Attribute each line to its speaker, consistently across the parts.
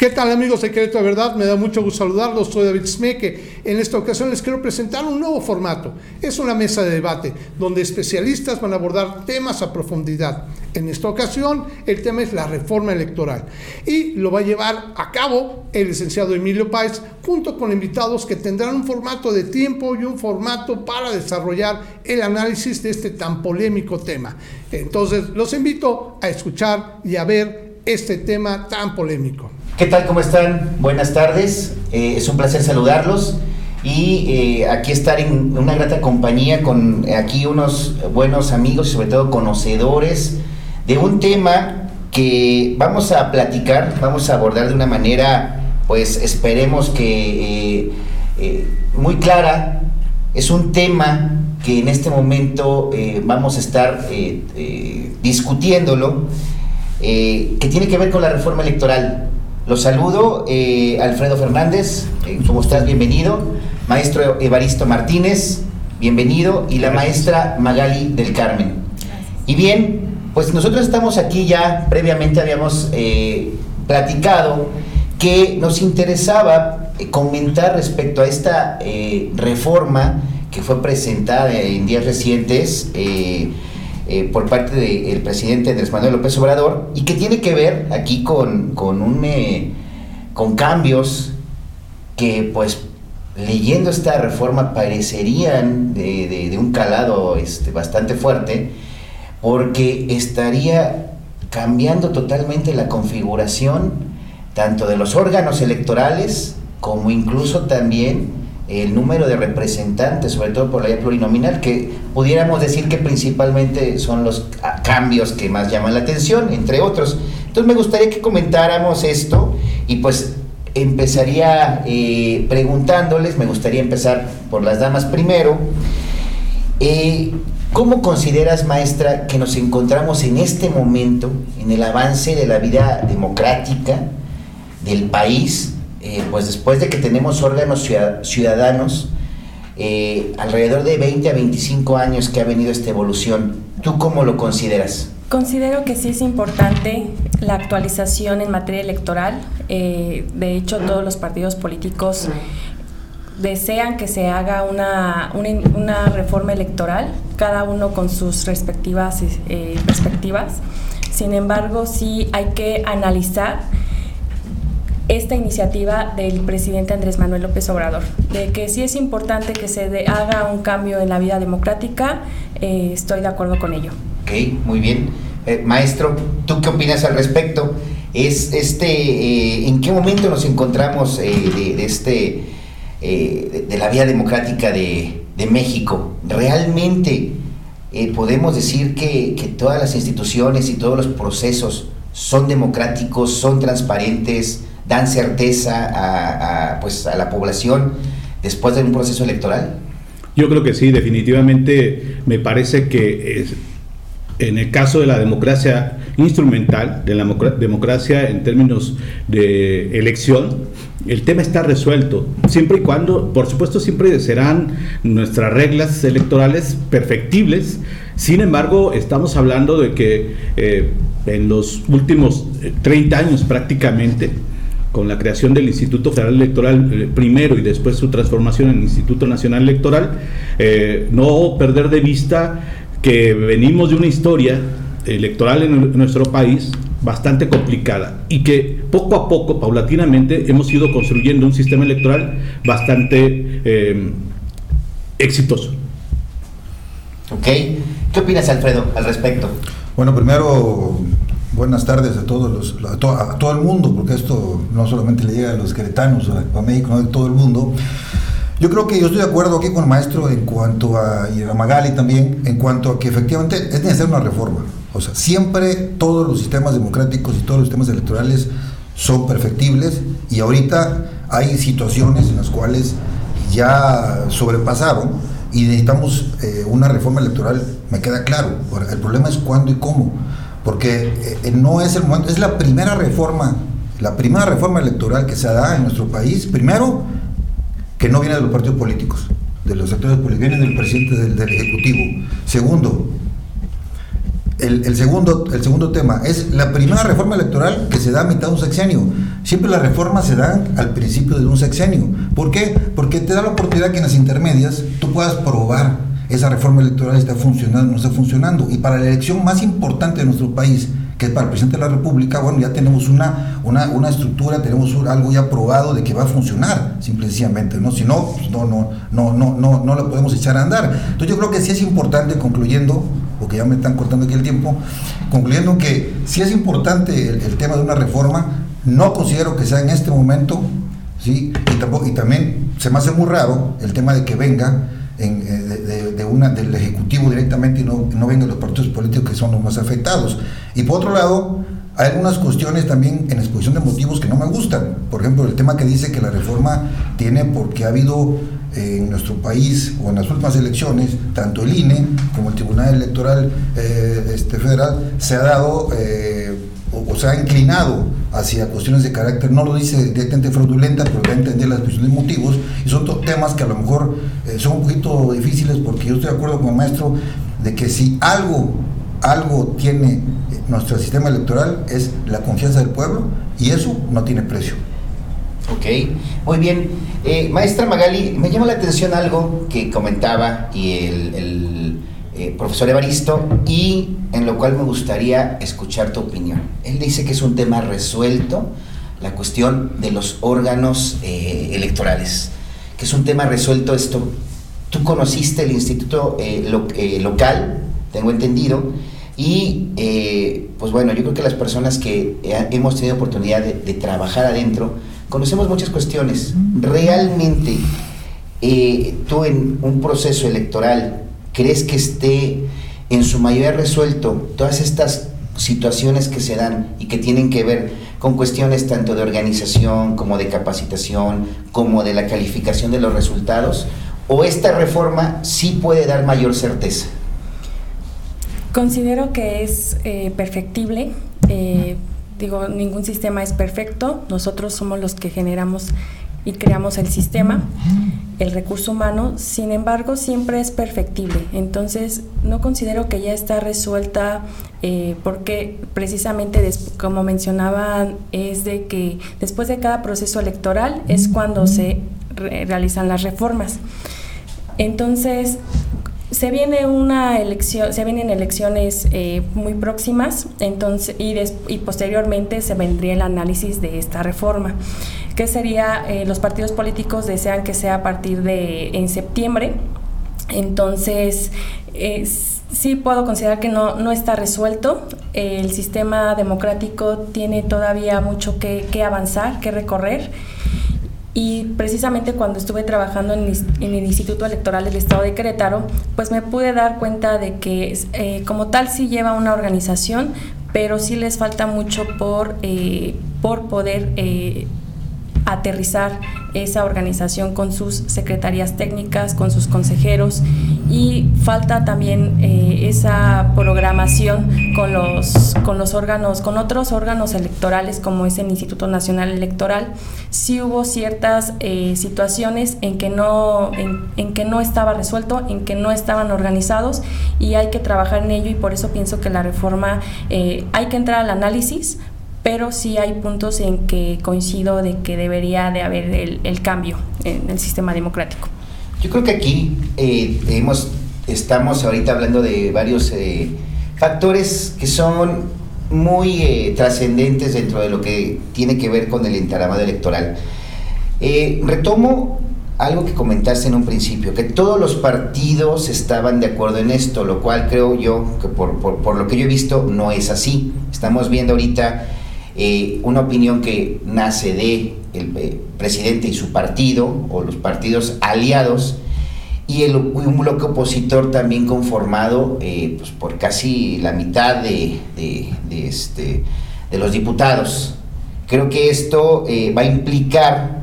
Speaker 1: ¿Qué tal amigos de Querétaro Verdad? Me da mucho gusto saludarlos. Soy David Smeke. En esta ocasión les quiero presentar un nuevo formato. Es una mesa de debate donde especialistas van a abordar temas a profundidad. En esta ocasión el tema es la reforma electoral y lo va a llevar a cabo el licenciado Emilio Páez junto con invitados que tendrán un formato de tiempo y un formato para desarrollar el análisis de este tan polémico tema. Entonces los invito a escuchar y a ver este tema tan polémico.
Speaker 2: ¿Qué tal? ¿Cómo están? Buenas tardes. Eh, es un placer saludarlos y eh, aquí estar en una grata compañía con eh, aquí unos buenos amigos y sobre todo conocedores de un tema que vamos a platicar, vamos a abordar de una manera, pues esperemos que muy clara. Es un tema que en este momento vamos a estar discutiéndolo, que tiene que ver con la reforma electoral. Los saludo, eh, Alfredo Fernández, eh, ¿cómo estás? Bienvenido. Maestro Evaristo Martínez, bienvenido. Y la maestra Magali del Carmen. Y bien, pues nosotros estamos aquí ya, previamente habíamos eh, platicado que nos interesaba comentar respecto a esta reforma que fue presentada en días recientes eh, por parte del presidente Andrés Manuel López Obrador y que tiene que ver aquí con, con, un, eh, con cambios que pues leyendo esta reforma parecerían de, un calado este, bastante fuerte porque estaría cambiando totalmente la configuración tanto de los órganos electorales como incluso también el número de representantes, sobre todo por la ley plurinominal, que pudiéramos decir que principalmente son los cambios que más llaman la atención, entre otros. Entonces me gustaría que comentáramos esto y pues empezaría eh, preguntándoles, me gustaría empezar por las damas primero. Eh, ¿Cómo consideras, maestra, que nos encontramos en este momento en el avance de la vida democrática del país? Eh, pues después de que tenemos órganos ciudadanos, eh, alrededor de 20 a 25 años que ha venido esta evolución, ¿tú cómo lo consideras?
Speaker 3: Considero que sí es importante la actualización en materia electoral. Eh, de hecho, todos los partidos políticos desean que se haga una, una, reforma electoral, cada uno con sus respectivas perspectivas. Sin embargo, sí hay que analizar esta iniciativa del presidente Andrés Manuel López Obrador, de que sí es importante que se haga un cambio en la vida democrática, eh, estoy de acuerdo con ello.
Speaker 2: Ok, muy bien. Eh, maestro, ¿tú qué opinas al respecto? ¿Es este, eh, ¿En qué momento nos encontramos de, este, de, la vía democrática de, México? ¿Realmente podemos decir que todas las instituciones y todos los procesos son democráticos, son transparentes, dan certeza a, pues, a la población después de un proceso electoral?
Speaker 4: Yo creo que sí, definitivamente me parece que en el caso de la democracia instrumental, de la democracia en términos de elección, el tema está resuelto, siempre y cuando, por supuesto, siempre serán nuestras reglas electorales perfectibles, sin embargo, estamos hablando de que eh, en los últimos 30 años prácticamente, con la creación del Instituto Federal Electoral eh, primero y después su transformación en Instituto Nacional Electoral, eh, no perder de vista que venimos de una historia electoral en nuestro país bastante complicada y que poco a poco, paulatinamente, hemos ido construyendo un sistema electoral bastante eh, exitoso.
Speaker 2: Ok, ¿qué opinas Alfredo al respecto?
Speaker 5: Bueno, primero buenas tardes a todos los, a, todo el mundo, porque esto no solamente le llega a los queretanos, a, México, sino a todo el mundo. Yo creo que yo estoy de acuerdo aquí con el maestro en cuanto a, y a Magali también, en cuanto a que efectivamente es necesaria una reforma. O sea, siempre todos los sistemas democráticos y todos los sistemas electorales son perfectibles y ahorita hay situaciones en las cuales ya sobrepasaron y necesitamos eh, una reforma electoral, me queda claro. El problema es cuándo y cómo porque eh, eh, no es el momento, es la primera reforma, la primera reforma electoral que se da en nuestro país, primero, que no viene de los partidos políticos, de los sectores políticos, viene del presidente del, Ejecutivo. Segundo, el, segundo, el segundo tema es la primera reforma electoral que se da a mitad de un sexenio. Siempre las reformas se dan al principio de un sexenio. ¿Por qué? Porque te da la oportunidad que en las intermedias tú puedas probar esa reforma electoral está funcionando no está funcionando. Y para la elección más importante de nuestro país, que es para el presidente de la República, bueno, ya tenemos una, una, una estructura, tenemos algo ya probado de que va a funcionar, simplemente, ¿no? Si no, pues no, no, no, no, no, no lo podemos echar a andar. Entonces yo creo que sí es importante, concluyendo, porque ya me están cortando aquí el tiempo, concluyendo que sí es importante el, tema de una reforma, no considero que sea en este momento, ¿sí? Y, tampoco, y también se me hace muy raro el tema de que venga una, del Ejecutivo directamente y no, no vengan los partidos políticos que son los más afectados. Y por otro lado, hay algunas cuestiones también en exposición de motivos que no me gustan. Por ejemplo, el tema que dice que la reforma tiene porque ha habido eh, en nuestro país o en las últimas elecciones, tanto el INE como el Tribunal Electoral eh, este, Federal se ha dado o, se ha inclinado hacia cuestiones de carácter, no lo dice directamente fraudulenta, pero da a entender las cuestiones de motivos, y son temas que a lo mejor eh, son un poquito difíciles porque yo estoy de acuerdo con el maestro de que si algo, algo tiene eh, nuestro sistema electoral es la confianza del pueblo y eso no tiene precio.
Speaker 2: Ok, muy bien. Eh, maestra Magali, me llama la atención algo que comentaba y el eh, profesor Evaristo, y en lo cual me gustaría escuchar tu opinión. Él dice que es un tema resuelto, la cuestión de los órganos eh, electorales, que es un tema resuelto esto. Tú conociste el instituto eh, local, tengo entendido, y pues bueno, yo creo que las personas que hemos tenido oportunidad de, de trabajar adentro, conocemos muchas cuestiones. Realmente, tú en un proceso electoral, ¿Crees que esté en su mayoría resuelto todas estas situaciones que se dan y que tienen que ver con cuestiones tanto de organización como de capacitación, como de la calificación de los resultados? ¿O esta reforma sí puede dar mayor certeza?
Speaker 3: Considero que es eh, perfectible. Eh, digo, ningún sistema es perfecto. Nosotros somos los que generamos y creamos el sistema, el recurso humano, sin embargo siempre es perfectible. Entonces no considero que ya está resuelta eh, porque precisamente como mencionaban es de que después de cada proceso electoral es cuando se realizan las reformas. Entonces se viene una elección, se vienen elecciones eh, muy próximas, entonces y, y posteriormente se vendría el análisis de esta reforma que sería eh, los partidos políticos desean que sea a partir de en septiembre. Entonces, sí puedo considerar que no, no está resuelto. El sistema democrático tiene todavía mucho que, avanzar, que recorrer. Y precisamente cuando estuve trabajando en, el Instituto Electoral del Estado de Querétaro, pues me pude dar cuenta de que eh, como tal sí lleva una organización, pero sí les falta mucho por, eh, por poder aterrizar esa organización con sus secretarías técnicas, con sus consejeros y falta también eh, esa programación con los, con los órganos, con otros órganos electorales como es el Instituto Nacional Electoral. Sí hubo ciertas eh, situaciones en que, no, en, que no estaba resuelto, en que no estaban organizados y hay que trabajar en ello y por eso pienso que la reforma eh, hay que entrar al análisis pero sí hay puntos en que coincido de que debería de haber el, cambio en el sistema democrático.
Speaker 2: Yo creo que aquí eh, estamos ahorita hablando de varios eh, factores que son muy eh, trascendentes dentro de lo que tiene que ver con el entramado electoral. retomo algo que comentaste en un principio, que todos los partidos estaban de acuerdo en esto, lo cual creo yo que por, por, por lo que yo he visto no es así. Estamos viendo ahorita eh, una opinión que nace de el eh, presidente y su partido o los partidos aliados y el, un bloque opositor también conformado eh, pues, por casi la mitad de, este, de los diputados. Creo que esto va a implicar,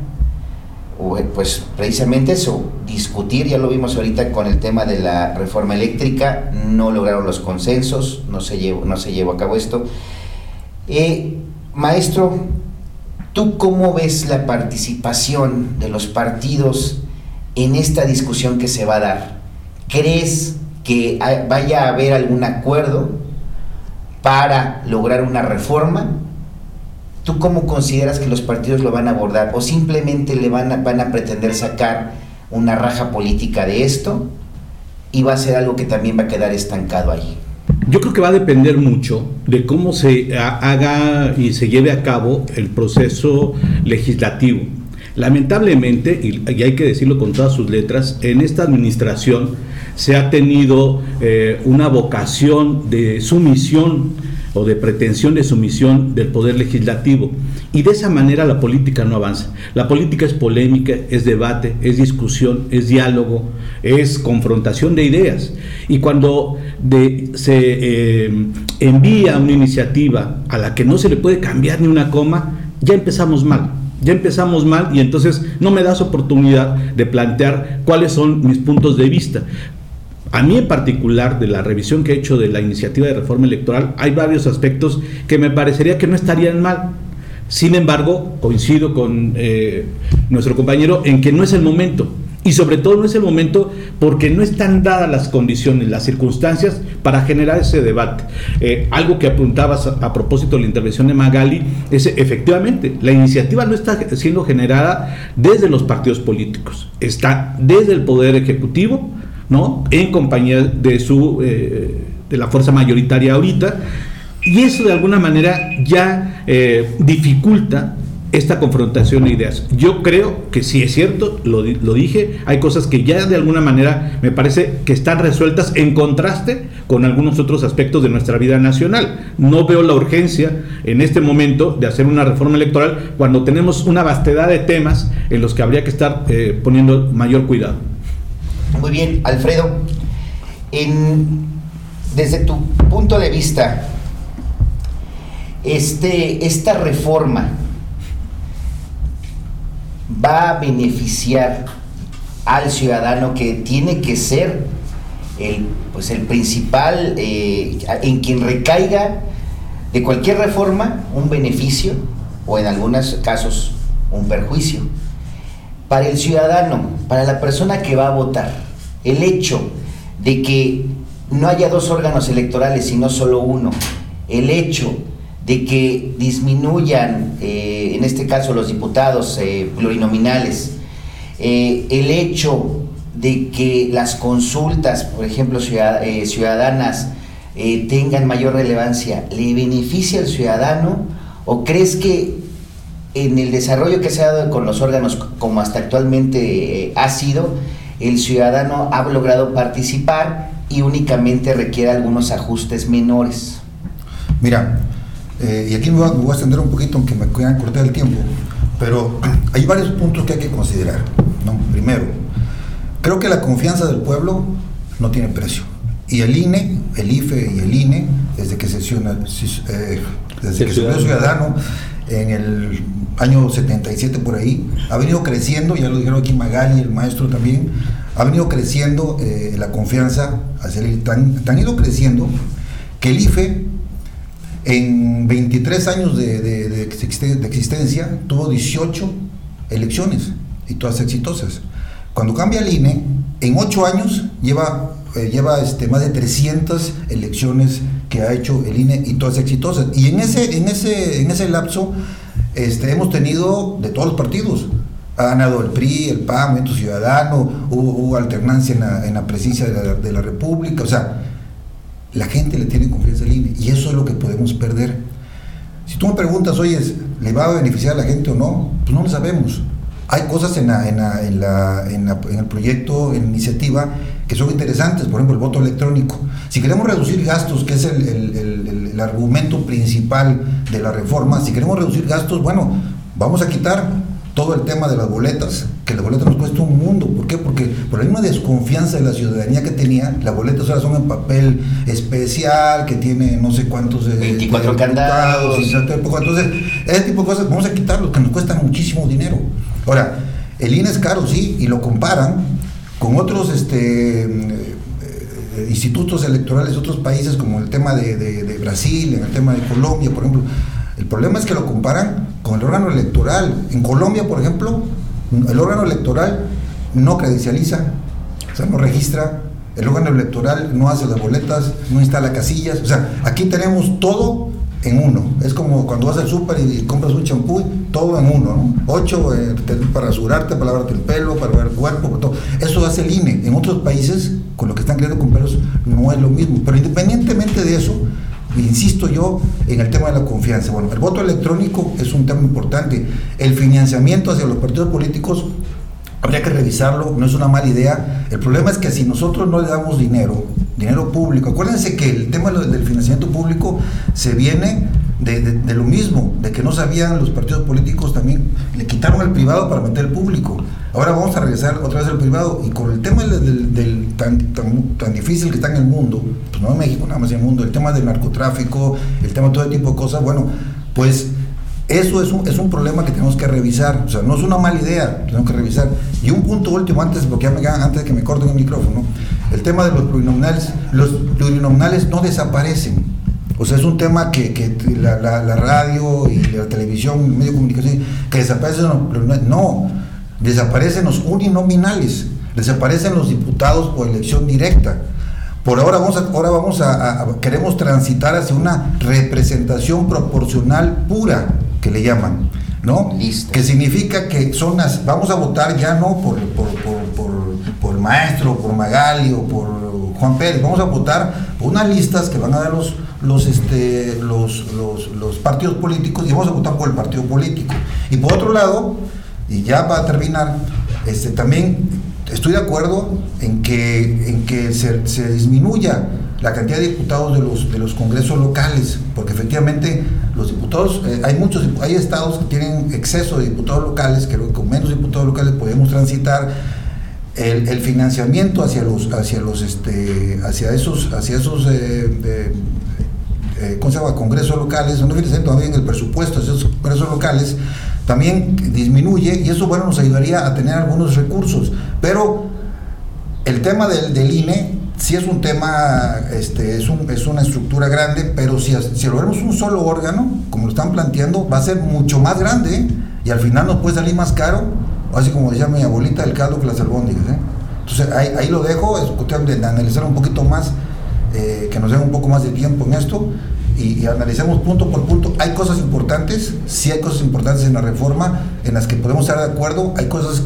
Speaker 2: pues precisamente eso, discutir, ya lo vimos ahorita con el tema de la reforma eléctrica, no lograron los consensos, no se llevó, no se llevó a cabo esto. Maestro, ¿tú cómo ves la participación de los partidos en esta discusión que se va a dar? ¿Crees que vaya a haber algún acuerdo para lograr una reforma, ¿tú cómo consideras que los partidos lo van a abordar? ¿O simplemente le van a, van a pretender sacar una raja política de esto y va a ser algo que también va a quedar estancado ahí?
Speaker 4: Yo creo que va a depender mucho de cómo se haga y se lleve a cabo el proceso legislativo. Lamentablemente, y hay que decirlo con todas sus letras, en esta administración se ha tenido eh, una vocación de sumisión o de pretensión de sumisión del poder legislativo. Y de esa manera la política no avanza. La política es polémica, es debate, es discusión, es diálogo, es confrontación de ideas. Y cuando se eh, envía una iniciativa a la que no se le puede cambiar ni una coma, ya empezamos mal. Ya empezamos mal y entonces no me das oportunidad de plantear cuáles son mis puntos de vista. A mí en particular, de la revisión que he hecho de la iniciativa de reforma electoral, hay varios aspectos que me parecería que no estarían mal. Sin embargo, coincido con eh, nuestro compañero en que no es el momento. Y sobre todo no es el momento porque no están dadas las condiciones, las circunstancias para generar ese debate. Eh, algo que apuntabas a, a, propósito de la intervención de Magali es efectivamente, la iniciativa no está siendo generada desde los partidos políticos, está desde el Poder Ejecutivo, ¿no? En compañía de su eh, de la fuerza mayoritaria ahorita. Y eso de alguna manera ya eh, dificulta esta confrontación de ideas. Yo creo que sí es cierto, lo, lo, dije, hay cosas que ya de alguna manera me parece que están resueltas en contraste con algunos otros aspectos de nuestra vida nacional. No veo la urgencia en este momento de hacer una reforma electoral cuando tenemos una vastedad de temas en los que habría que estar eh, poniendo mayor cuidado.
Speaker 2: Muy bien, Alfredo, desde tu punto de vista, este, esta reforma va a beneficiar al ciudadano que tiene que ser el, pues el principal, eh, en quien recaiga de cualquier reforma un beneficio o en algunos casos un perjuicio. Para el ciudadano, para la persona que va a votar, el hecho de que no haya dos órganos electorales, sino solo uno, el hecho de que disminuyan, eh, en este caso los diputados eh, plurinominales, eh, el hecho de que las consultas, por ejemplo, ciudadanas, tengan mayor relevancia, ¿le beneficia al ciudadano o crees que en el desarrollo que se ha dado con los órganos como hasta actualmente ha sido, el ciudadano ha logrado participar y únicamente requiere algunos ajustes menores.
Speaker 5: Mira, eh, y aquí me voy, a, me voy, a, extender un poquito, aunque me quieran cortar el tiempo, pero hay varios puntos que hay que considerar. ¿no? Primero, creo que la confianza del pueblo no tiene precio. Y el INE, el IFE y el INE, desde que sesiona, eh, desde que se ciudadano en el año 77 por ahí, ha venido creciendo, ya lo dijeron aquí Magali, el maestro también, ha venido creciendo eh, la confianza hacia el tan, tan ido creciendo que el IFE en 23 años de, de, de, existencia tuvo 18 elecciones y todas exitosas. Cuando cambia el INE, en 8 años lleva, eh, lleva este, más de 300 elecciones que ha hecho el INE y todas exitosas. Y en ese, en ese, en ese lapso este, hemos tenido de todos los partidos. Ha ganado el PRI, el PAN, Movimiento Ciudadano, hubo, hubo alternancia en la, en la presidencia de la, de la, República. O sea, la gente le tiene confianza al INE y eso es lo que podemos perder. Si tú me preguntas, oye, ¿le va a beneficiar a la gente o no? Pues no lo sabemos. Hay cosas en, la, en, en, en, el proyecto, en la iniciativa, que son interesantes, por ejemplo, el voto electrónico. Si queremos reducir gastos, que es el, el, el, el argumento principal de la reforma, si queremos reducir gastos, bueno, vamos a quitar todo el tema de las boletas, que las boletas nos cuesta un mundo. ¿Por qué? Porque por la misma desconfianza de la ciudadanía que tenía, las boletas ahora son en papel especial, que tiene no sé cuántos...
Speaker 2: 24 eh, candados.
Speaker 5: Entonces, ese tipo de cosas vamos a quitarlos, que nos cuestan muchísimo dinero. Ahora, el INE es caro, sí, y lo comparan con otros este, eh, institutos electorales de otros países, como el tema de, de, de Brasil, en el tema de Colombia, por ejemplo. El problema es que lo comparan con el órgano electoral. En Colombia, por ejemplo, el órgano electoral no credencializa, o sea, no registra el órgano electoral no hace las boletas, no instala casillas. O sea, aquí tenemos todo en uno. Es como cuando vas al súper y, compras un champú, todo en uno, ¿no? Ocho eh, para asegurarte, para lavarte el pelo, para lavar el cuerpo, todo. Eso hace el INE. En otros países, con lo que están creando con pelos, no es lo mismo. Pero independientemente de eso, insisto yo en el tema de la confianza. Bueno, el voto electrónico es un tema importante. El financiamiento hacia los partidos políticos habría que revisarlo, no es una mala idea. El problema es que si nosotros no le damos dinero, dinero público, acuérdense que el tema del financiamiento público se viene de, lo mismo, de que no sabían los partidos políticos también, le quitaron el privado para meter el público. Ahora vamos a regresar otra vez al privado y con el tema del, tan, tan, difícil que está en el mundo, pues no en México, nada más en el mundo, el tema del narcotráfico, el tema de todo tipo de cosas, bueno, pues eso es un, es un problema que tenemos que revisar. O sea, no es una mala idea, tenemos que revisar. Y un punto último, antes, porque ya me, antes de que me corten el micrófono, el tema de los plurinominales. Los plurinominales no desaparecen. O sea, es un tema que, que la, la, radio y la televisión, medio de comunicación, que desaparecen los plurinominales. No, desaparecen los uninominales, desaparecen los diputados por elección directa. Por ahora vamos ahora vamos a queremos transitar hacia una representación proporcional pura que le llaman, ¿no? Que significa que son las, vamos a votar ya no por, por, por, el maestro, por Magali o por Juan Pérez, vamos a votar por unas listas que van a dar los, los, este, los, los, partidos políticos y vamos a votar por el partido político. Y por otro lado, y ya para terminar, este, también estoy de acuerdo en que, en que se, se disminuya la cantidad de diputados de los, de los congresos locales, porque efectivamente los diputados, eh, hay muchos, hay estados que tienen exceso de diputados locales, que con menos diputados locales podemos transitar el, el financiamiento hacia los, hacia los, este, hacia esos, hacia esos eh, eh, ¿cómo se llama? congresos locales, no también el presupuesto hacia esos congresos locales, también disminuye y eso bueno nos ayudaría a tener algunos recursos. Pero el tema del, del INE si es un tema, este, es, un, es una estructura grande, pero si, si logramos un solo órgano, como lo están planteando, va a ser mucho más grande y al final nos puede salir más caro, así como decía mi abuelita, el caldo que las albóndigas. ¿eh? Entonces ahí, ahí, lo dejo, es de analizar un poquito más, eh, que nos den un poco más de tiempo en esto y, y, analicemos punto por punto. Hay cosas importantes, sí hay cosas importantes en la reforma en las que podemos estar de acuerdo, hay cosas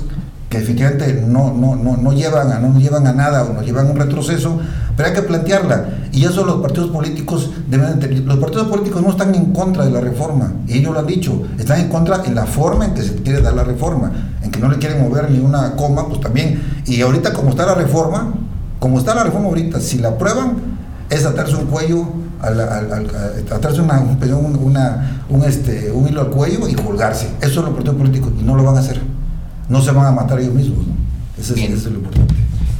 Speaker 5: que efectivamente no, no, no, no, llevan a, no nos llevan a nada o nos llevan a un retroceso, pero hay que plantearla. Y eso los partidos políticos deben. Los partidos políticos no están en contra de la reforma, y ellos lo han dicho, están en contra en la forma en que se quiere dar la reforma, en que no le quieren mover ni una coma, pues también. Y ahorita como está la reforma, como está la reforma ahorita, si la aprueban, es atarse un cuello, al, atarse una, una, un, este, un hilo al cuello y colgarse. Eso es los partidos políticos, y no lo van a hacer no se van a matar ellos mismos. Eso, es, lo importante.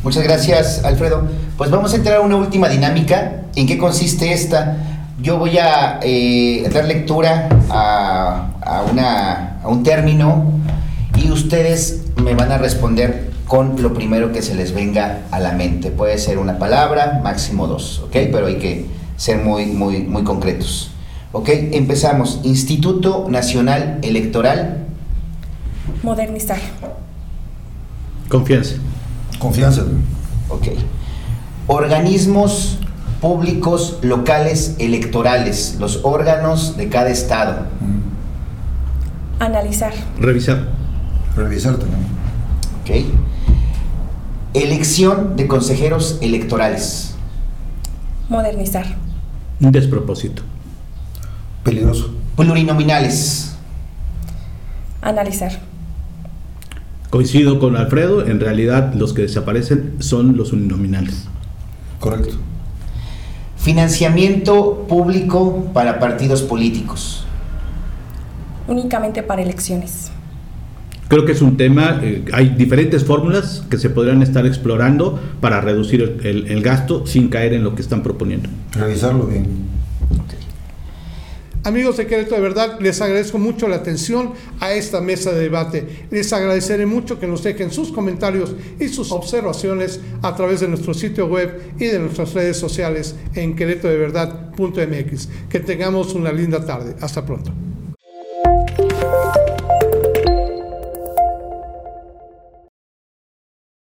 Speaker 2: Muchas gracias, Alfredo. Pues vamos a entrar a una última dinámica. ¿En qué consiste esta? Yo voy a eh, dar lectura a, una, a un término y ustedes me van a responder con lo primero que se les venga a la mente. Puede ser una palabra, máximo dos, ¿ok? Pero hay que ser muy, muy, muy concretos. ¿Ok? Empezamos. Instituto Nacional Electoral
Speaker 3: Modernizar.
Speaker 4: Confianza.
Speaker 5: Confianza.
Speaker 2: Ok. Organismos públicos locales electorales, los órganos de cada estado.
Speaker 3: Analizar.
Speaker 4: Revisar.
Speaker 5: Revisar también.
Speaker 2: Ok. Elección de consejeros electorales.
Speaker 3: Modernizar.
Speaker 4: Un despropósito.
Speaker 5: Peligroso.
Speaker 2: Plurinominales.
Speaker 3: Analizar.
Speaker 4: Coincido con Alfredo, en realidad los que desaparecen son los uninominales.
Speaker 5: Correcto.
Speaker 2: Financiamiento público para partidos políticos.
Speaker 3: Únicamente para elecciones.
Speaker 4: Creo que es un tema, eh, hay diferentes fórmulas que se podrían estar explorando para reducir el, el gasto sin caer en lo que están proponiendo.
Speaker 5: Revisarlo bien.
Speaker 1: Amigos de Querétaro, de verdad les agradezco mucho la atención a esta mesa de debate. Les agradeceré mucho que nos dejen sus comentarios y sus observaciones a través de nuestro sitio web y de nuestras redes sociales en queretodeverdad.mx. Que tengamos una linda tarde. Hasta pronto.